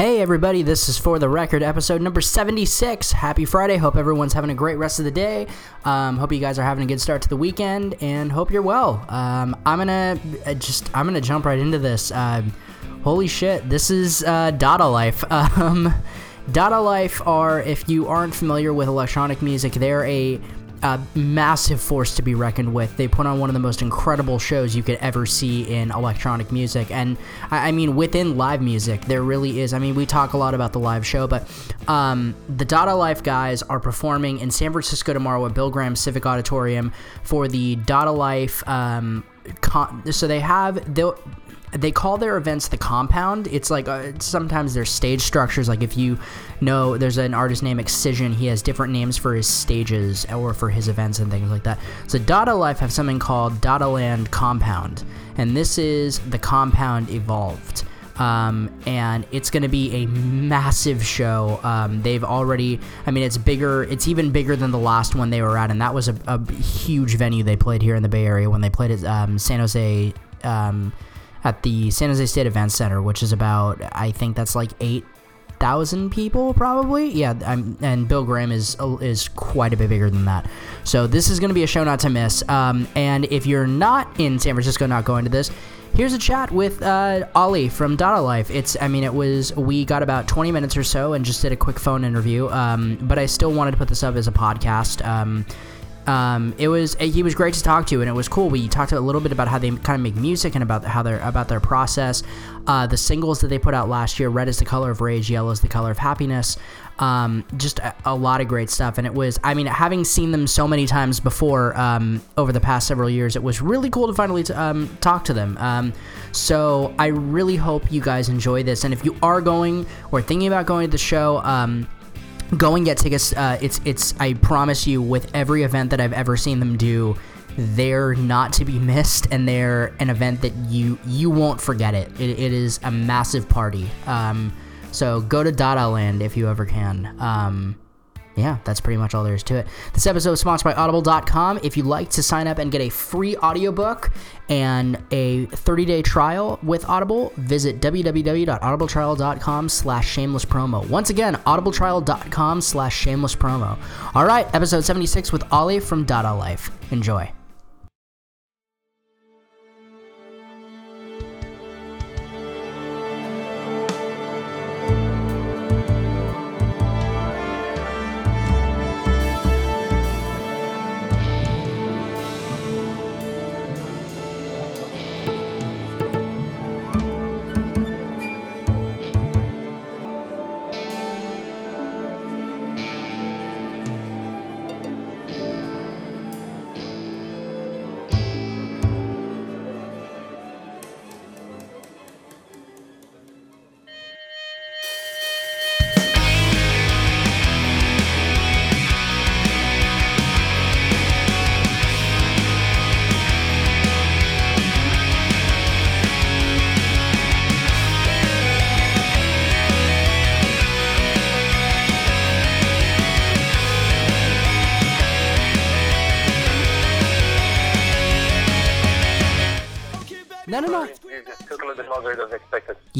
Hey, everybody, this is For the Record, episode number 76. Happy Friday. Hope everyone's having a great rest of the day. Um, hope you guys are having a good start to the weekend and hope you're well. Um, I'm gonna uh, just, I'm gonna jump right into this. Uh, holy shit, this is uh, Dada Life. Um, Dada Life are, if you aren't familiar with electronic music, they're a a massive force to be reckoned with. They put on one of the most incredible shows you could ever see in electronic music. And I, mean, within live music, there really is. I mean, we talk a lot about the live show, but um, the Dada Life guys are performing in San Francisco tomorrow at Bill Graham Civic Auditorium for the Dada Life. Um, con- so they have they call their events the compound. It's like uh, sometimes there's stage structures. Like if you know, there's an artist named Excision. He has different names for his stages or for his events and things like that. So Dada Life have something called Dada Land Compound, and this is the compound evolved. Um, and it's going to be a massive show. Um, they've already, I mean, it's bigger. It's even bigger than the last one they were at, and that was a, a huge venue they played here in the Bay Area when they played at um, San Jose um, at the San Jose State Event Center, which is about I think that's like eight thousand people probably. Yeah, I'm, and Bill Graham is is quite a bit bigger than that. So this is going to be a show not to miss. Um, and if you're not in San Francisco, not going to this. Here's a chat with uh, Ollie from Dada Life. It's, I mean, it was, we got about 20 minutes or so and just did a quick phone interview. Um, but I still wanted to put this up as a podcast. Um, um, it was he was great to talk to, and it was cool. We talked a little bit about how they kind of make music and about how they're about their process. Uh, the singles that they put out last year, "Red is the color of rage, yellow is the color of happiness." Um, just a, a, lot of great stuff, and it was. I mean, having seen them so many times before um, over the past several years, it was really cool to finally t- um, talk to them. Um, so I really hope you guys enjoy this, and if you are going or thinking about going to the show um, go and get tickets. Uh, it's it's I promise you, with every event that I've ever seen them do, they're not to be missed, and they're an event that you you won't forget it. It, it is a massive party. Um, so go to Dada Land if you ever can. Um, yeah, that's pretty much all there is to it. This episode is sponsored by Audible.com. If you'd like to sign up and get a free audiobook and a 30-day trial with Audible, visit www.audibletrial.com slash shameless promo. Once again, audibletrial.com slash shameless promo. All right, episode 76 with Ollie from Dada Life. Enjoy.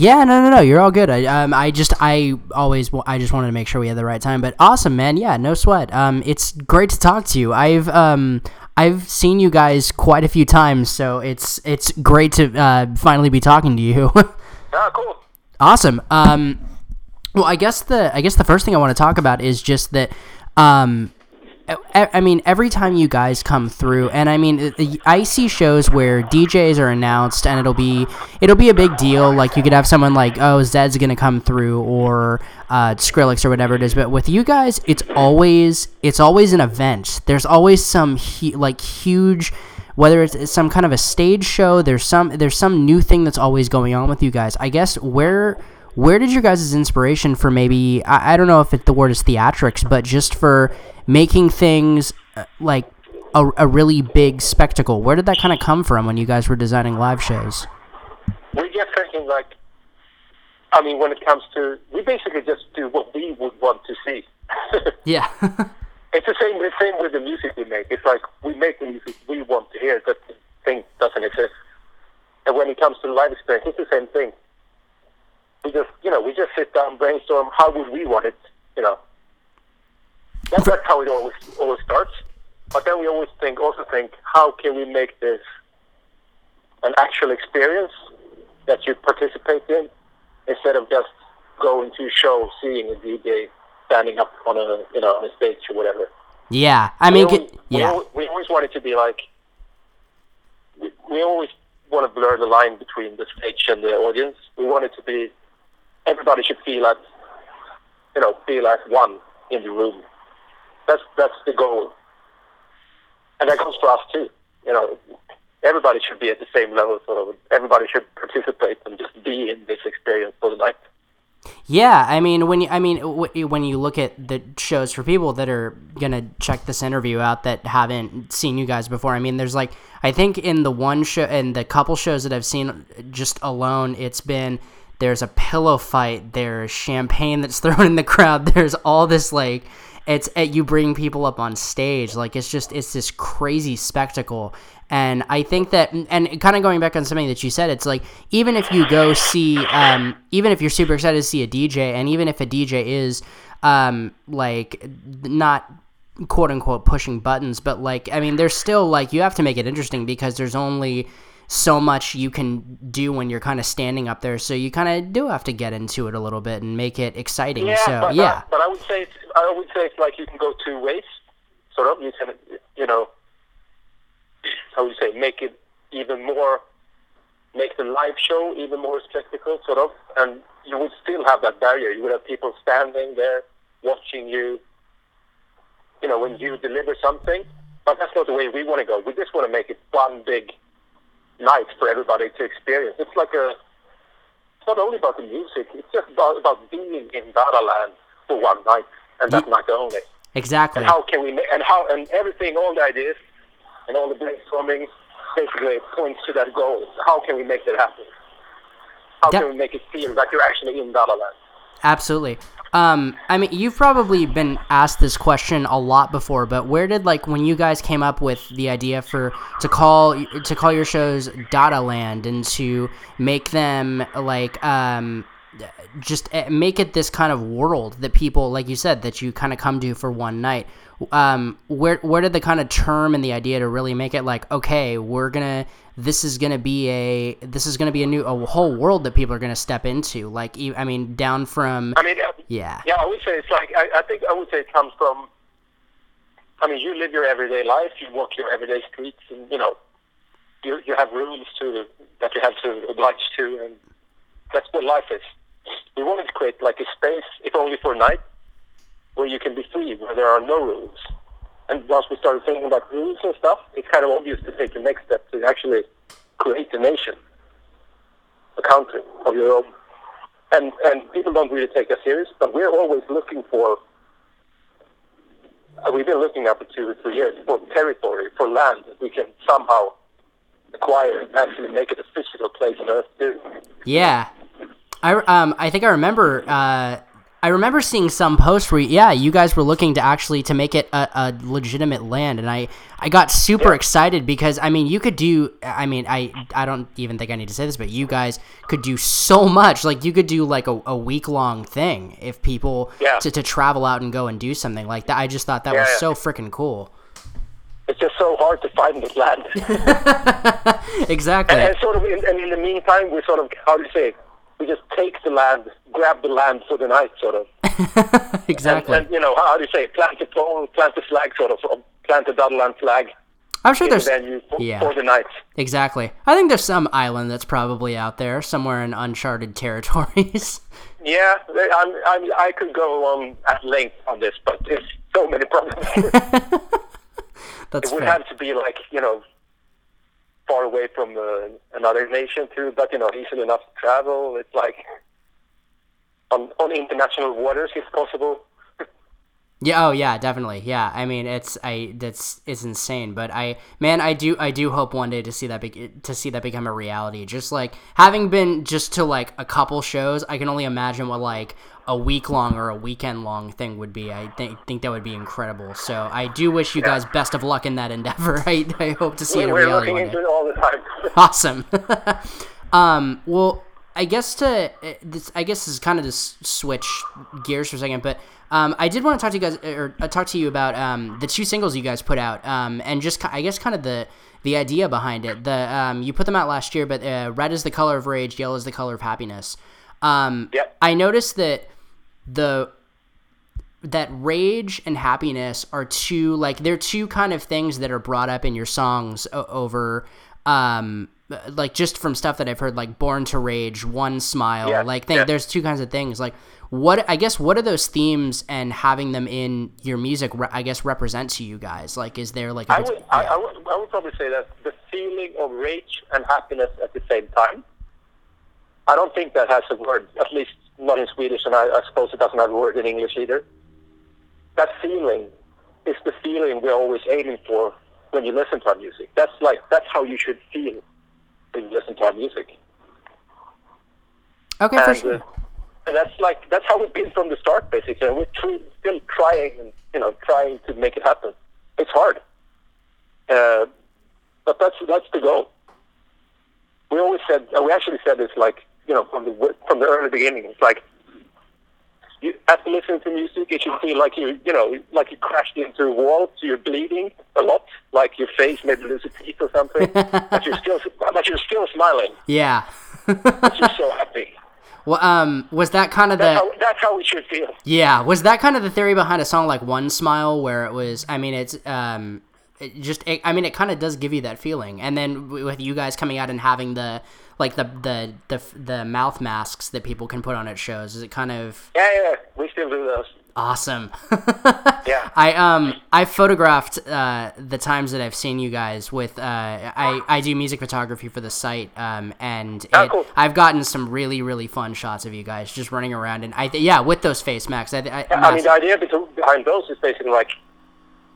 Yeah, no, no, no. You're all good. I, um, I just, I always, I just wanted to make sure we had the right time. But awesome, man. Yeah, no sweat. Um, it's great to talk to you. I've, um, I've seen you guys quite a few times, so it's, it's great to uh, finally be talking to you. Ah, cool. awesome. Um, well, I guess the, I guess the first thing I want to talk about is just that, um, I mean, every time you guys come through, and I mean, I see shows where DJs are announced, and it'll be it'll be a big deal. Like you could have someone like, oh, Zedd's gonna come through, or uh, Skrillex, or whatever it is. But with you guys, it's always it's always an event. There's always some hu- like huge, whether it's some kind of a stage show. There's some there's some new thing that's always going on with you guys. I guess where where did your guys' inspiration for maybe I, I don't know if it, the word is theatrics, but just for making things uh, like a, a really big spectacle. Where did that kind of come from when you guys were designing live shows? We're just thinking like, I mean, when it comes to, we basically just do what we would want to see. Yeah. it's the same, the same with the music we make. It's like we make the music we want to hear. That thing doesn't exist. And when it comes to the live experience, it's the same thing. we just you know we just sit down brainstorm how would we want it you know that's, that's how it always always starts but then we always think also think how can we make this an actual experience that you participate in instead of just going to a show seeing a DJ standing up on a you know on a stage or whatever Yeah, I mean, we always, we, yeah, always, we always want it to be like we, we always want to blur the line between the stage and the audience. We want it to be everybody should feel like you know feel like one in the room. That's that's the goal, and that goes for us too. You know, everybody should be at the same level. Of, everybody should participate and just be in this experience for the night. Yeah, I mean when you, I mean when you look at the shows for people that are gonna check this interview out that haven't seen you guys before, I mean there's like I think in the one show in the couple shows that I've seen just alone, it's been there's a pillow fight, there's champagne that's thrown in the crowd, there's all this like it's uh, you bring people up on stage like it's just it's this crazy spectacle. And i think that and kind of going back on something that you said it's like even if you go see um, even if you're super excited to see a dj and even if a dj is um, like not quote unquote pushing buttons but like i mean there's still like you have to make it interesting because there's only so much you can do when you're kind of standing up there so you kind of do have to get into it a little bit and make it exciting Yeah, so but, uh, yeah but I would say it's, I would say it's like you can go two ways. Sort of, you can you know, how would you say, make it even more, make the live show even more spectacle, sort of, and you would still have that barrier. You would have people standing there watching you. You know, when you deliver something, but that's not the way we want to go. We just want to make it one big night for everybody to experience. It's like a it's not only about the music, it's just about, about being in Dada Land for one night, and that night only. exactly And how can we, and how, and everything, all the ideas, and all the brainstorming, basically points to that goal. How can we make that happen? How Yeah. can we make it feel like you're actually in Dada Land? Absolutely. Um, I mean, you've probably been asked this question a lot before, but where did like when you guys came up with the idea for to call to call your shows Dada Land and to make them like um, just uh, make it this kind of world that people, like you said, that you kind of come to for one night. Um, where where did the kind of term and the idea to really make it like okay, we're gonna this is gonna be a this is gonna be a new a whole world that people are gonna step into. Like I mean, down from I mean, yeah. yeah, I would say it's like, I, I think I would say it comes from, I mean, you live your everyday life, you walk your everyday streets, and, you know, you, you have rules to that you have to oblige to, and that's what life is. We wanted to create like a space, if only for a night, where you can be free, where there are no rules. And once we started thinking about rules and stuff, it's kind of obvious to take the next step to actually create a nation, a country of your own. And and people don't really take us serious, but we're always looking for. Uh, we've been looking up for two or three years for territory, for land that we can somehow acquire and actually make it a physical place on Earth too. Yeah, I um I think I remember uh I remember seeing some posts where yeah you guys were looking to actually to make it a, a legitimate land and I I got super Yeah. excited because I mean you could do I mean I I don't even think I need to say this but you guys could do so much like you could do like a, a week long thing if people Yeah. to, to travel out and go and do something like that I just thought that Yeah, was so freaking cool It's just so hard to find this land. exactly and, and sort of, in, and in the meantime, we sort of, how do you say, it? We just take the land, grab the land for the night, sort of. exactly And, you know, how, do you say, plant the pole, plant the flag, sort of, plant the Dada Land flag I'm sure there's venue for, yeah. for the night. Exactly. I think there's some island that's probably out there somewhere in uncharted territories. Yeah, I'm, I'm, I could go on at length on this, but there's so many problems. that's it would fair. have to be like, you know, far away from uh, another nation too, but, you know, easily enough to travel. It's like on, on international waters if possible. Yeah, oh yeah, definitely. Yeah. I mean, it's I that's it's insane, but I man, I do I do hope one day to see that be, to see that become a reality. Just like having been just to like a couple shows, I can only imagine what like a week long or a weekend long thing would be. I think think that would be incredible. So I do wish you guys best of luck in that endeavor. I, I hope to see it a reality. We're looking into it all the time. Awesome. um, well, I guess to uh, this, I guess this is kind of to switch gears for a second, but um, I did want to talk to you guys or uh, talk to you about um, the two singles you guys put out, um, and just I guess kind of the the idea behind it. The um, you put them out last year, but uh, red is the color of rage, yellow is the color of happiness. Um, Yep. I noticed that the that rage and happiness are two like they're two kind of things that are brought up in your songs o- over um Uh, like just from stuff that I've heard like born to rage one smile Yeah, like thing, yeah. there's two kinds of things like what I guess what are those themes and having them in your music re- I guess represent to you guys like is there like a I would, I, I, would, I would probably say that the feeling of rage and happiness at the same time. I don't think that has a word, at least not in Swedish, and I, I suppose it doesn't have a word in English either. That feeling is the feeling we're always aiming for when you listen to our music. That's like that's how you should feel you listen to our music. okay for and, sure uh, and that's like that's how we've been from the start, basically. And we're tr- still trying and you know trying to make it happen. It's hard, uh, but that's that's the goal. We always said, we actually said this like you know from the from the early beginning. It's like you after listening to music, it should feel like you you know like you crashed into a wall, so you're bleeding a lot, like your face maybe lose a teeth or something, but you're still but you're still smiling. yeah But you're so happy. well um was that kind of the That's how, that's how we should feel. Yeah, was that kind of the theory behind a song like One Smile, where it was? I mean, it's um, it just it, I mean, it kind of does give you that feeling, and then with you guys coming out and having the like the the the the mouth masks that people can put on at shows, is it kind of Yeah, yeah, we still do those. awesome? Yeah. I um I photographed uh, the times that I've seen you guys with uh, I I do music photography for the site um and Oh, it- cool. I've gotten some really really fun shots of you guys just running around and I th- yeah with those face masks I, I, I mean, the idea behind those is basically like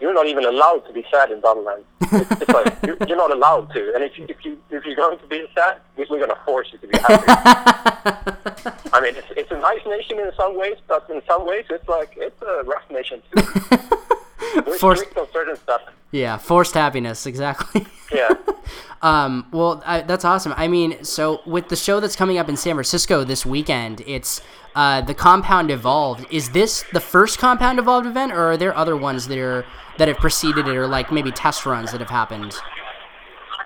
you're not even allowed to be sad in Dada Land. It's, it's like you're, you're not allowed to, and if you, if you if you're going to be sad, we- we're going to force you to be happy. I mean, it's, it's a nice nation in some ways, but in some ways, it's like it's a rough nation too. Forced- certain stuff. yeah forced happiness exactly Yeah. Um, well, I, that's awesome. I mean, so with the show that's coming up in San Francisco this weekend, it's uh, the Compound Evolved. Is this the first Compound Evolved event, or are there other ones that are that have preceded it, or like maybe test runs that have happened?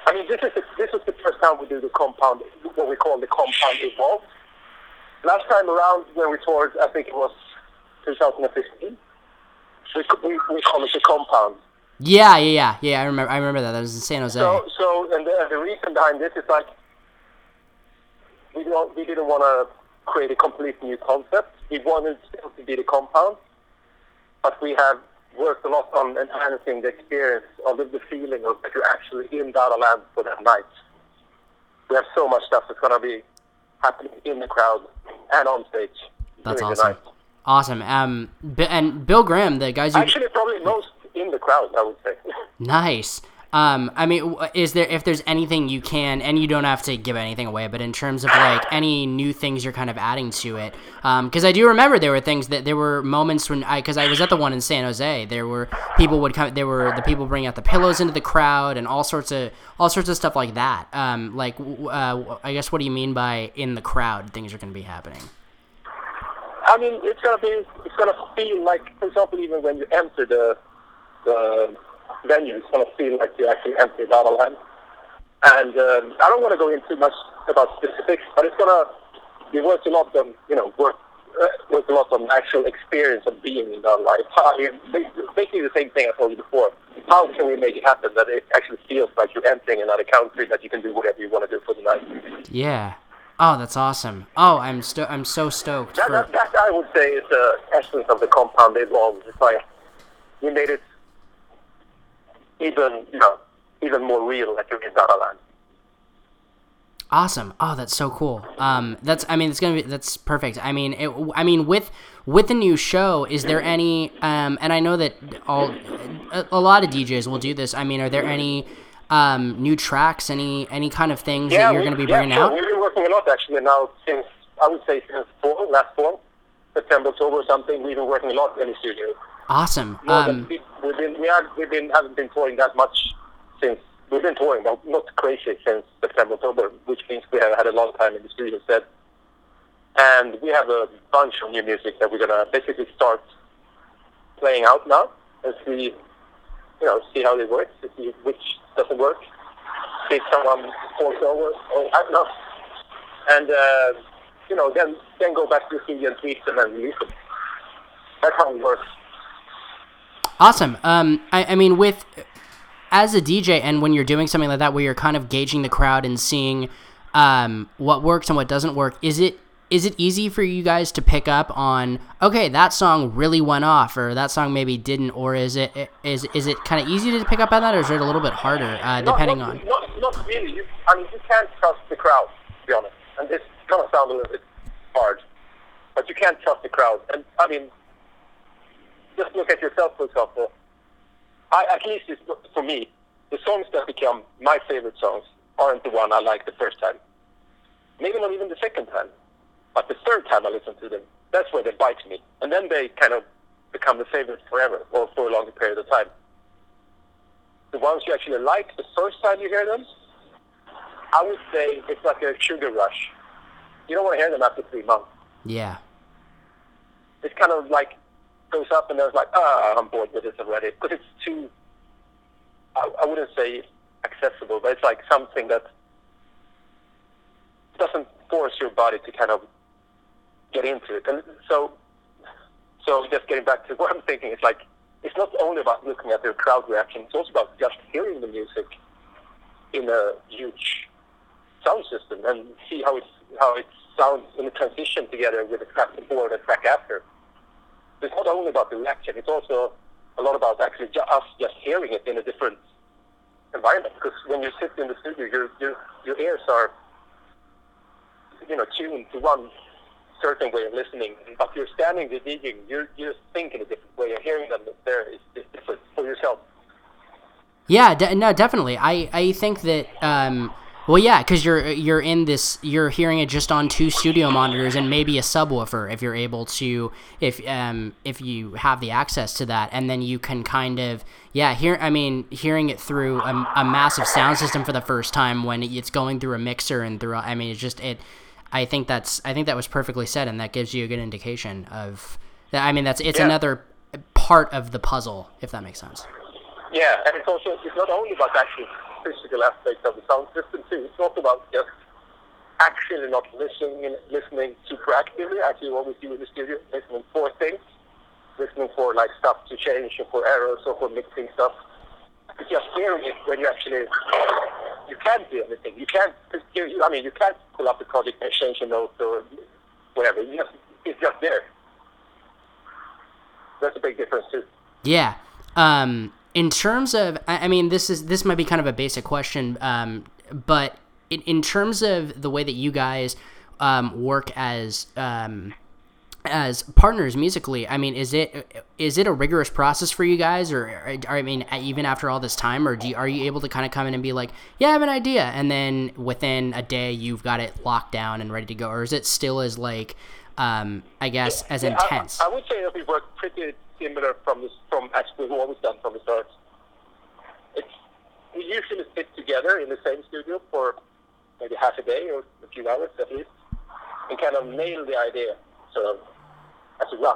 I mean, this is the, this is the first time we do the compound, what we call the compound Evolved. Last time around when we toured, I think it was 2015. We, we, we call it the compound. Yeah, yeah, yeah, yeah. I remember. I remember that. That was in San Jose. So, so, and the, and the reason behind this is like we don't, we didn't want to create a complete new concept. We wanted still to be the compound, but we have worked a lot on enhancing the experience of the, the feeling of that you're actually in Dada Land for that night. We have so much stuff that's gonna be happening in the crowd and on stage That's awesome. Awesome. Um, B- and Bill Graham, the guys you Actually, probably most in the crowd, I would say. Nice. Um, I mean, is there if there's anything you can, and you don't have to give anything away, but in terms of like any new things you're kind of adding to it, because I do remember there were things that there were moments when I, because I was at the one in San Jose, there were people would come, there were the people bringing out the pillows into the crowd and all sorts of all sorts of stuff like that. Um, like, uh, I guess what do you mean by in the crowd things are going to be happening? I mean, it's gonna be, it's gonna feel like, for example, even when you enter the the venue, it's gonna feel like you actually enter Dada Land. And um, I don't want to go into much about specifics, but it's gonna we worked a lot on, you know, work uh, worked a lot on actual experience of being in Land. How, basically the same thing I told you before. How can we make it happen that it actually feels like you're entering another country that you can do whatever you want to do for the night? Yeah. Oh, that's awesome. Oh, I'm sto- I'm so stoked. That, For- that, that I would say is the essence of the compound evolved. It's like you made it even, you know, even more real, like you're in Dada Land. Awesome. Oh, that's so cool. Um, that's I mean, it's gonna be that's perfect. I mean, it, I mean, with with the new show, is there any? Um, and I know that all a, a lot of DJs will do this. I mean, are there any um new tracks? Any any kind of things that you're gonna be yeah, bringing sure. out? We've been working a lot actually now since I would say since fall, last fall, September, October or something. We've been working a lot in the studio. Awesome. Um, we- we've been we have we've been haven't been touring that much since we've been touring, but not crazy since September, October, which means we have had a long time in the studio instead. And we have a bunch of new music that we're gonna basically start playing out now and see, you know, see how it works, to see which doesn't work, see if someone falls over, or I don't know. And uh, you know, then then go back to the studio and tweak them and release them. That's how it works. Awesome. Um, I, I mean, with as a DJ, and when you're doing something like that, where you're kind of gauging the crowd and seeing um, what works and what doesn't work, is it is it easy for you guys to pick up on? Okay, that song really went off, or that song maybe didn't, or is it is is it kind of easy to pick up on that, or is it a little bit harder uh, depending not, on? Not, not really. You, I mean, you can't trust the crowd, to be honest. And this gonna sound a little bit hard, but you can't trust the crowd. And I mean, just look at yourself, for example. I, at least it's, for me, the songs that become my favorite songs aren't the one I like the first time. Maybe not even the second time. But the third time I listen to them, that's where they bite me. And then they kind of become the favorite forever or for a longer period of time. The ones you actually like the first time you hear them, I would say it's like a sugar rush. You don't want to hear them after three months. Yeah. It's kind of like goes up and then it's like, ah, I'm bored with this already. Because it's too, I, I wouldn't say accessible, but it's like something that doesn't force your body to kind of get into it. And so, so just getting back to what I'm thinking, it's like it's not only about looking at the crowd reaction; it's also about just hearing the music in a huge sound system and see how it how it sounds in the transition together with the track before and the track after. It's not only about the reaction; it's also a lot about actually ju- us just hearing it in a different environment. Because when you sit in the studio, your your your ears are you know tuned to one certain way of listening. But you're standing you're, you're thinking a different way. You're hearing them there is, is different for yourself. Yeah, de- no, definitely. I, I think that um, well, yeah, because you're you're in this, you're hearing it just on two studio monitors and maybe a subwoofer if you're able to, if um if you have the access to that, and then you can kind of yeah, hear. I mean, hearing it through a, a massive sound system for the first time when it's going through a mixer and through. I mean, it's just it. I think that's I think that was perfectly said, and that gives you a good indication of. I mean, that's it's Yeah. another part of the puzzle, if that makes sense. Yeah, and it's also it's not only about the actual physical aspects of the sound system too. It's not about just actually not listening listening super actively, as you always do in the studio, listening for things, listening for like stuff to change or for errors or for mixing stuff. It's just hearing it when you actually you can't do anything. You can't. You, I mean, you can't pull up the project and change a note or whatever. You just, it's just there. That's a big difference too. Yeah. Um, in terms of, I I mean, this is this might be kind of a basic question, um, but in, in terms of the way that you guys um, work as um, as partners musically, I mean, is it is it a rigorous process for you guys, or, or I mean, even after all this time, or do you, are you able to kind of come in and be like, yeah, I have an idea, and then within a day you've got it locked down and ready to go, or is it still as like, um, I guess, as Yeah, intense? I, would say that we work pretty similar from this, from as we've always done from the start. It's we usually sit together in the same studio for maybe half a day or a few hours at least, and kind of nail the idea sort of as a.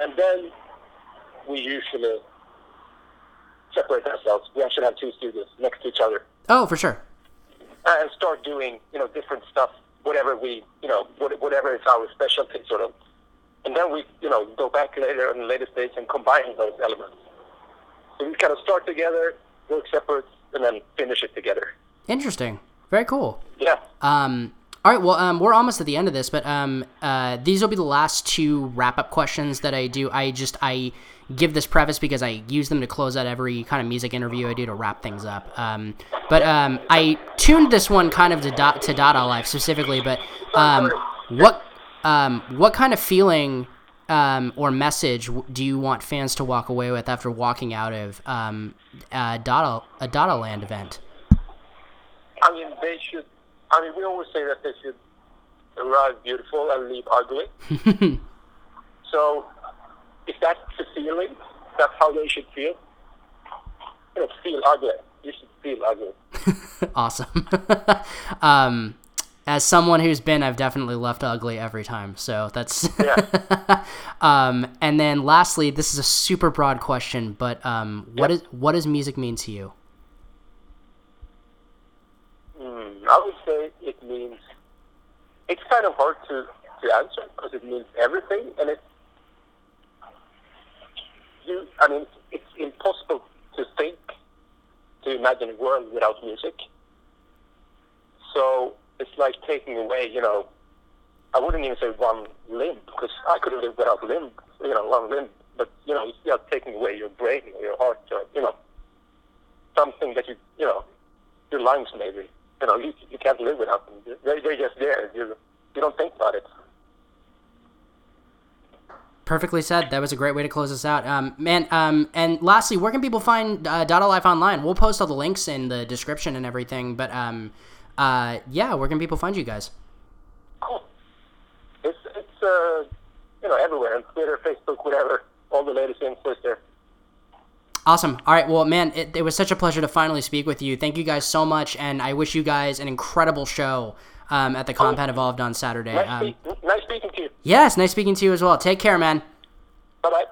And then we usually separate ourselves. We actually have two studios next to each other oh, for sure. and start doing you know different stuff, whatever we you know whatever is our specialty sort of, and then we you know go back later in the later stage and combine those elements. So we kind of start together, work separate, and then finish it together. Interesting. Very cool. Yeah. Um, all right, well, um, we're almost at the end of this, but um, uh, these will be the last two wrap-up questions that I do. I just I give this preface because I use them to close out every kind of music interview I do to wrap things up. Um, but um, I tuned this one kind of to dot to Dada Life specifically. But um, what um, what kind of feeling or message do you want fans to walk away with after walking out of a Dada a Dada Land event? I mean, they should. I mean, we always say that they should arrive beautiful and leave ugly. so, if that's the feeling, that's how they should feel. You know, feel ugly. you should feel ugly. awesome. um, as someone who's been, I've definitely left ugly every time. So that's. Yeah. um, and then lastly, this is a super broad question, but um, what Yep. is what does music mean to you? I would say it means it's kind of hard to, to answer because it means everything, and it's you. I mean, it's impossible to think to imagine a world without music. So it's like taking away, you know, I wouldn't even say one limb because I could live without limb, you know, one limb. But you know, just taking away your brain or your heart, or you know, something that you, you know, your lungs maybe. You know, you, you can't live without them. They're, they're just there. You, you don't think about it. Perfectly said. That was a great way to close this out, um, man. Um, and lastly, where can people find uh, Dada Life online? We'll post all the links in the description and everything. But um, uh, yeah, where can people find you guys? Cool. It's it's uh, you know everywhere on Twitter, Facebook, whatever. All the latest info is there. Awesome. All right. Well, man, it, it was such a pleasure to finally speak with you. Thank you guys so much, and I wish you guys an incredible show um, at the Compound Evolved on Saturday. Nice, Um, speak, nice speaking to you. yes, nice speaking to you as well. Take care, man. Bye bye.